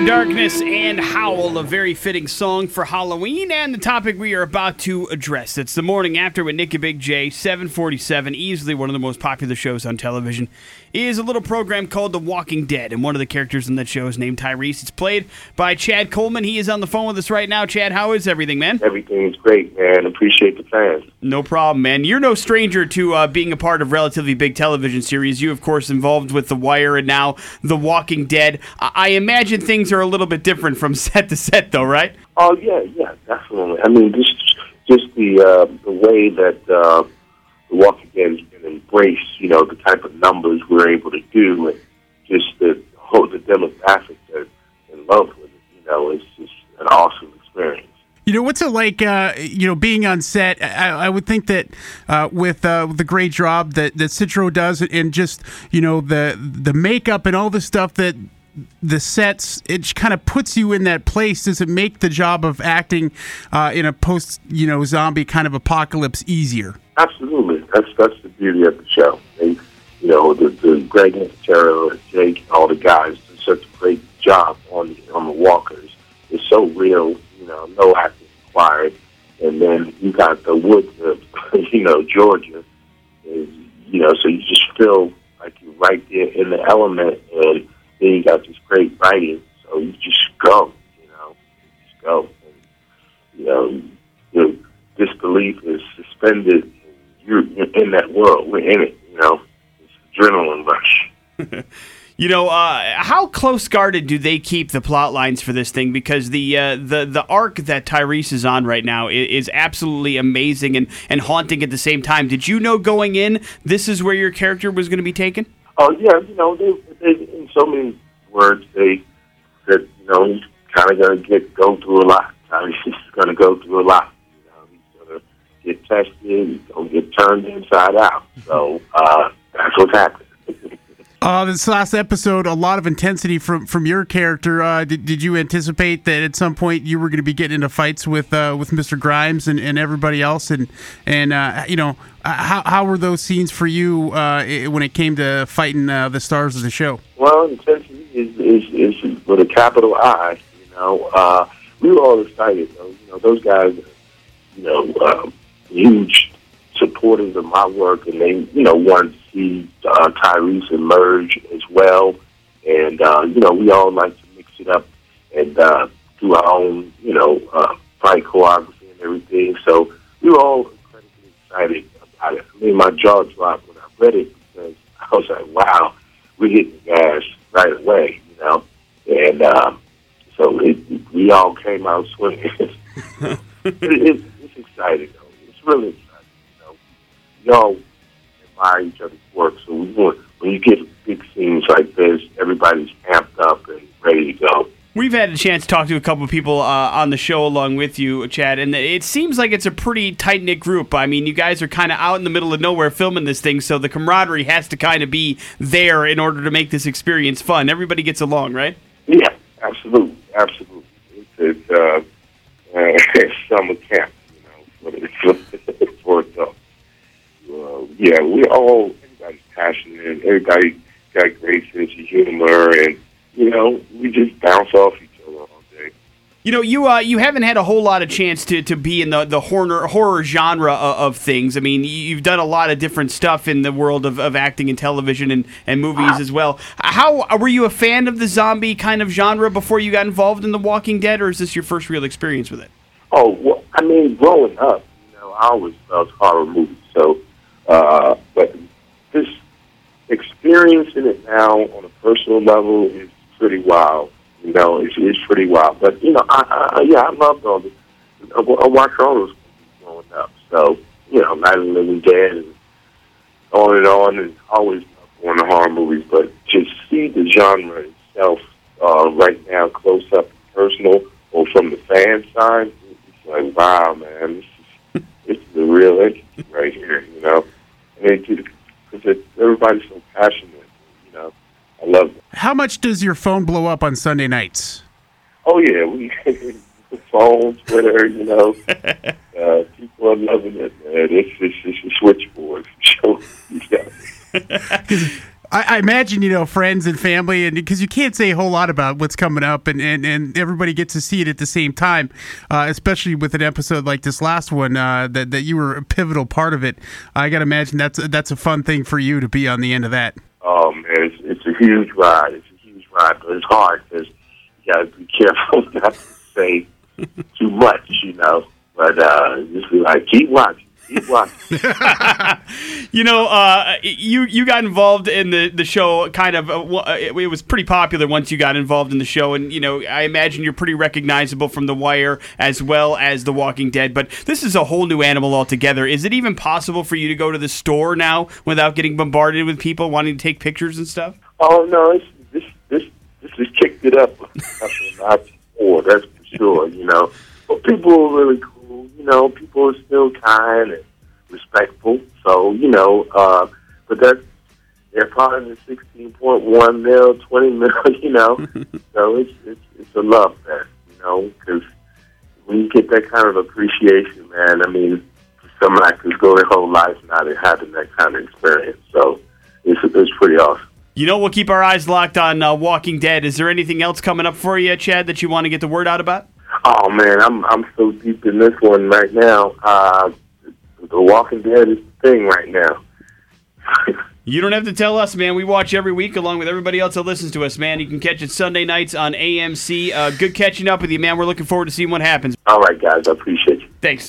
After Darkness and Howl, a very fitting song for Halloween, and the topic we are about to address. It's the morning after with Nick and Big J, 747, easily one of the most popular shows on television, is a little program called The Walking Dead, and one of the characters in that show is named Tyrese. It's played by Chad Coleman. He is on the phone with us right now. Chad, how is everything, man? Everything's great, man. Appreciate the fans. No problem, man. You're no stranger to uh, being a part of relatively big television series. You, of course, involved with The Wire and now The Walking Dead. I, I imagine things are a little bit different from set to set, though, right? Oh yeah, yeah, definitely. I mean, just just the uh, the way that uh, the Walking Dead has been embraced. You know, the type of numbers we're able to do, and just the whole the demographic that's in love with it. You know, it's just an awesome experience. You know, what's it like? Uh, you know, being on set. I, I would think that uh, with uh, the great job that that Citro does, and just you know the the makeup and all the stuff that the sets it kind of puts you in that place does it make the job of acting uh, in a post you know zombie kind of apocalypse easier Absolutely, that's that's the beauty of the show. They, you know, the, the Greg and Nicotero, and Jake, all the guys do such a great job on the on the walkers. It's so real, you know, no acting required. And then you got the woods of, you know, Georgia, is, you know, so you just feel like you're right there in the element, and then you got this great writing, so you just go, you know, you just go. And, you know, your disbelief is suspended. You're in that world. We're in it. You know, it's adrenaline rush. You know, uh, how close guarded do they keep the plot lines for this thing? Because the uh, the the arc that Tyrese is on right now is, is absolutely amazing and, and haunting at the same time. Did you know going in this is where your character was going to be taken? Oh yeah, you know, they, they in so many words they that you know he's kind of going to get go through a lot. He's going to go through a lot. You know, he's going to get tested. He's going to get turned inside out. So uh, that's what's happening. Uh, this last episode a lot of intensity from from your character uh, did, did you anticipate that at some point you were going to be getting into fights with uh, with Mr. Grimes and, and everybody else and and uh, you know uh, how, how were those scenes for you uh, when it came to fighting the stars of the show Well, intensity is, is, is with a capital I. You know, we were all excited. You know, those guys, you know, huge supporters of my work, and they, you know, wanted to see uh, Tyrese emerge as well. And uh, you know, we all like to mix it up and uh, do our own, you know, uh, fight choreography and everything. So we were all incredibly excited about it. I mean, my jaw dropped when I read it because I was like, wow we hit the gas right away, you know, and um, so it, we all came out swinging. it, it, it's exciting, though. It's really exciting. We all admire each other's work, so we want when you get big scenes like this, everybody's amped up and ready to go. We've had a chance to talk to a couple of people uh, on the show along with you, Chad, and it seems like it's a pretty tight knit group. I mean, you guys are kind of out in the middle of nowhere filming this thing, so the camaraderie has to kind of be there in order to make this experience fun. Everybody gets along, right? Yeah, absolutely, absolutely. It's, it's uh, uh, summer camp, you know, for, for, for. Yeah, we all everybody's passionate. Everybody got great sense of humor, and you know, we just bounce off each other all day. You know, you uh, you haven't had a whole lot of chance to, to be in the the horror horror genre of, of things. I mean, you've done a lot of different stuff in the world of, of acting and television and, and movies as well. How were you a fan of the zombie kind of genre before you got involved in The Walking Dead, or is this your first real experience with it? Oh, well, I mean, growing up, you know, I always loved horror movies. So, uh, but this experiencing it now on a personal level is pretty wild. You know, it's, it's pretty wild. But you know, I, I yeah, I loved all this. I, I watched all those growing up. So, you know, Night of the Living Dead and on and on, and always going to horror movies. But to see the genre itself uh, right now, close up personal, or from the fan side, it's like, wow, man, this is this is the real entity right here. You know, Mean, because everybody's so passionate. You know, I love it. how much does your phone blow up on Sunday nights Oh yeah, we have the phone, Twitter, you know, uh, people are loving it, man. It's it's, it's a switchboard sure. Yeah. I, I imagine you know friends and family, and because you can't say a whole lot about what's coming up, and, and, and everybody gets to see it at the same time, uh, especially with an episode like this last one uh, that that you were a pivotal part of it. I got to imagine that's that's a fun thing for you to be on the end of that. Oh man, it's, it's a huge ride. It's a huge ride, but it's hard because you got to be careful not to say too much, you know. But uh, just be like, keep watching. Keep watching. You know, uh, you you got involved in the, the show. Kind of, uh, uh, it, it was pretty popular once you got involved in the show, and you know, I imagine you're pretty recognizable from The Wire as well as The Walking Dead. But this is a whole new animal altogether. Is it even possible for you to go to the store now without getting bombarded with people wanting to take pictures and stuff? oh no, it's, this this this has kicked it up a notch. That's for sure. You know, but people are really cool. You know, people are still kind and uh, but that's they're part of the sixteen point one mil, twenty mil. You know, so it's it's it's a love fest. You know, because when you get that kind of appreciation, man, I mean, some actors go their whole life not having that kind of experience. So it's it's pretty awesome. You know, we'll keep our eyes locked on uh, Walking Dead. Is there anything else coming up for you, Chad, that you want to get the word out about? Oh man, I'm I'm so deep in this one right now. Uh, the Walking Dead is the thing right now. You don't have to tell us, man. We watch every week along with everybody else that listens to us, man. You can catch it Sunday nights on AMC. Uh, good catching up with you, man. We're looking forward to seeing what happens. All right, guys, I appreciate you. Thanks.